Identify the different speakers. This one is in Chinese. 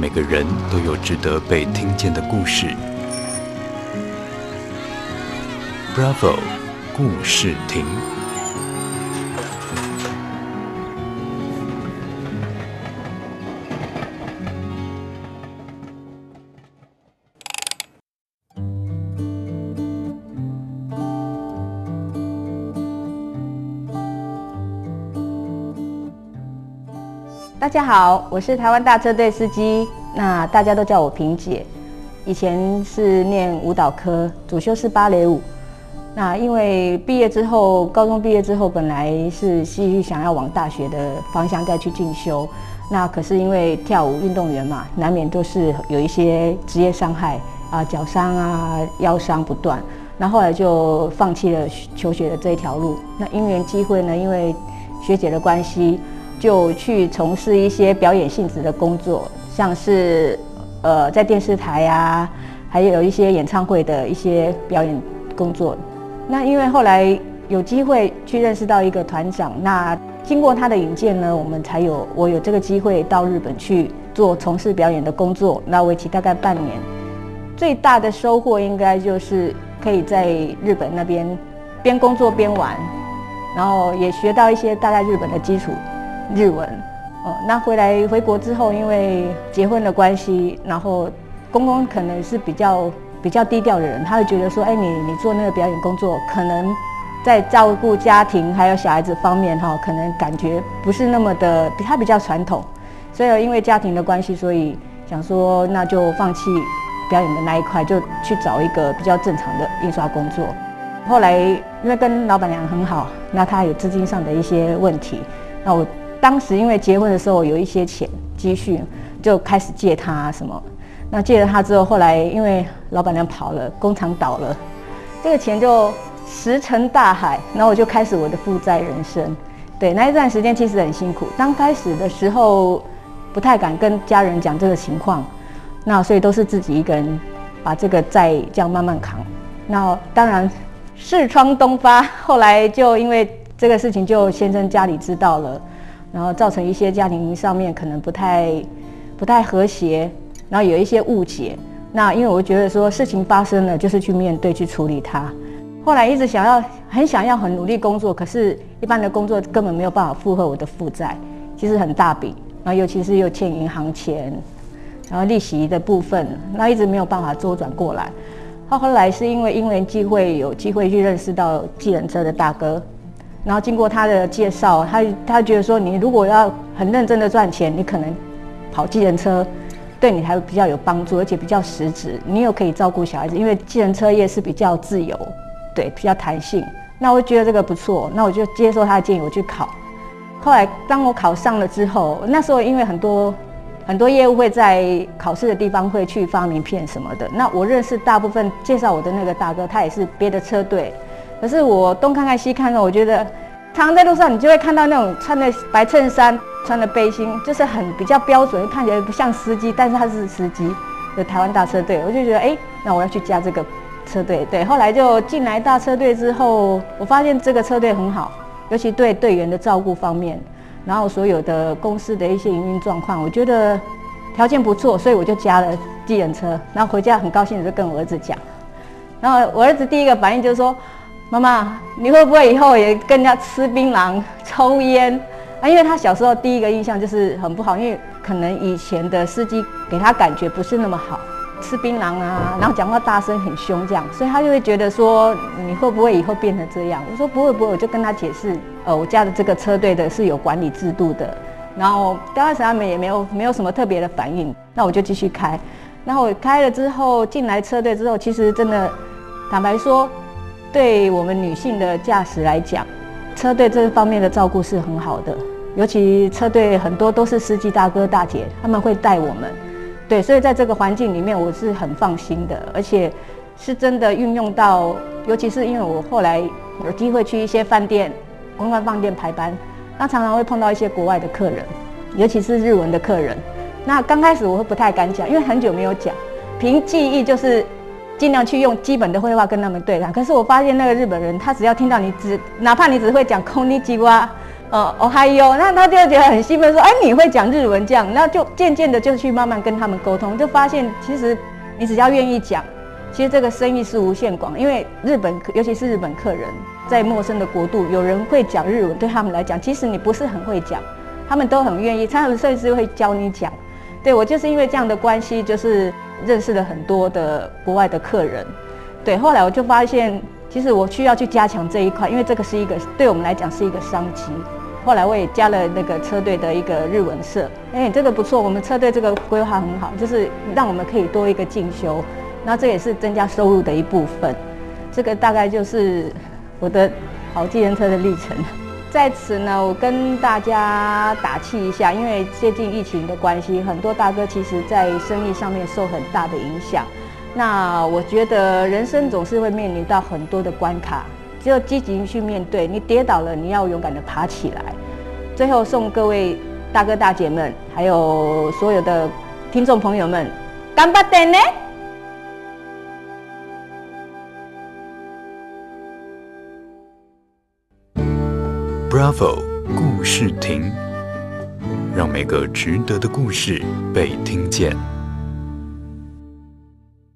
Speaker 1: 每个人都有值得被听见的故事。Bravo，故事亭。
Speaker 2: 大家好，我是台湾大车队司机，那大家都叫我萍姐。以前是念舞蹈科，主修是芭蕾舞。那因为毕业之后，高中毕业之后，本来是继续想要往大学的方向再去进修。那可是因为跳舞运动员嘛，难免都是有一些职业伤害啊，脚伤啊，腰伤不断。那后来就放弃了求学的这一条路。那因缘机会呢，因为学姐的关系。就去从事一些表演性质的工作，像是呃在电视台啊，还有一些演唱会的一些表演工作。那因为后来有机会去认识到一个团长，那经过他的引荐呢，我们才有我有这个机会到日本去做从事表演的工作。那为期大概半年，最大的收获应该就是可以在日本那边边工作边玩，然后也学到一些大概日本的基础。日文，哦，那回来回国之后，因为结婚的关系，然后公公可能是比较比较低调的人，他会觉得说，哎，你你做那个表演工作，可能在照顾家庭还有小孩子方面，哈，可能感觉不是那么的，他比较传统，所以因为家庭的关系，所以想说那就放弃表演的那一块，就去找一个比较正常的印刷工作。后来因为跟老板娘很好，那他有资金上的一些问题，那我。当时因为结婚的时候有一些钱积蓄，就开始借他什么。那借了他之后，后来因为老板娘跑了，工厂倒了，这个钱就石沉大海。然后我就开始我的负债人生。对，那一段时间其实很辛苦。刚开始的时候不太敢跟家人讲这个情况，那所以都是自己一个人把这个债这样慢慢扛。那当然视窗东发，后来就因为这个事情，就先生家里知道了。然后造成一些家庭上面可能不太不太和谐，然后有一些误解。那因为我觉得说事情发生了，就是去面对去处理它。后来一直想要很想要很努力工作，可是一般的工作根本没有办法负荷我的负债，其实很大笔。然后尤其是又欠银行钱，然后利息的部分，那一直没有办法周转过来。后后来是因为因缘际会，有机会去认识到计程车的大哥。然后经过他的介绍，他他觉得说，你如果要很认真的赚钱，你可能跑计程车，对你还比较有帮助，而且比较实质。你又可以照顾小孩子，因为计程车业是比较自由，对，比较弹性。那我觉得这个不错，那我就接受他的建议，我去考。后来当我考上了之后，那时候因为很多很多业务会在考试的地方会去发名片什么的，那我认识大部分介绍我的那个大哥，他也是别的车队。可是我东看看西看看，我觉得常常在路上你就会看到那种穿的白衬衫、穿的背心，就是很比较标准，看起来不像司机，但是他是司机的台湾大车队。我就觉得，哎，那我要去加这个车队。对，后来就进来大车队之后，我发现这个车队很好，尤其对队员的照顾方面，然后所有的公司的一些营运状况，我觉得条件不错，所以我就加了计程车。然后回家很高兴的就跟我儿子讲，然后我儿子第一个反应就是说。妈妈，你会不会以后也跟人家吃槟榔、抽烟啊？因为他小时候第一个印象就是很不好，因为可能以前的司机给他感觉不是那么好，吃槟榔啊，然后讲话大声、很凶这样，所以他就会觉得说你会不会以后变成这样？我说不会不会，我就跟他解释，呃，我家的这个车队的是有管理制度的，然后刚开始他们也没有没有什么特别的反应，那我就继续开，然后我开了之后进来车队之后，其实真的坦白说。对我们女性的驾驶来讲，车队这方面的照顾是很好的，尤其车队很多都是司机大哥大姐，他们会带我们，对，所以在这个环境里面我是很放心的，而且是真的运用到，尤其是因为我后来有机会去一些饭店、公关饭店排班，那常常会碰到一些国外的客人，尤其是日文的客人，那刚开始我会不太敢讲，因为很久没有讲，凭记忆就是。尽量去用基本的会话跟他们对谈。可是我发现那个日本人，他只要听到你只哪怕你只会讲こんにちは， 呃，哦嗨哟，那他就觉得很兴奋，说，哎，你会讲日文这样，那就渐渐的就去慢慢跟他们沟通，就发现其实你只要愿意讲，其实这个生意是无限广，因为日本尤其是日本客人在陌生的国度，有人会讲日文，对他们来讲，其实你不是很会讲，他们都很愿意，他们甚至会教你讲。对，我就是因为这样的关系，就是 认识了很多的国外的客人。对，后来我就发现，其实我需要去加强这一块，因为这个是一个对我们来讲是一个商机。后来我也加了那个车队的一个日文社，哎，这个不错，我们车队这个规划很好，就是让我们可以多一个进修，那这也是增加收入的一部分。这个大概就是我的跑计程车的历程。在此呢，我跟大家打气一下，因为最近疫情的关系，很多大哥其实在生意上面受很大的影响。那我觉得人生总是会面临到很多的关卡。只有积极去面对，你跌倒了，你要勇敢的爬起来。最后送各位大哥大姐们，还有所有的听众朋友们，顽张って
Speaker 1: ！Bravo，故事亭，让每个值得的故事被听见。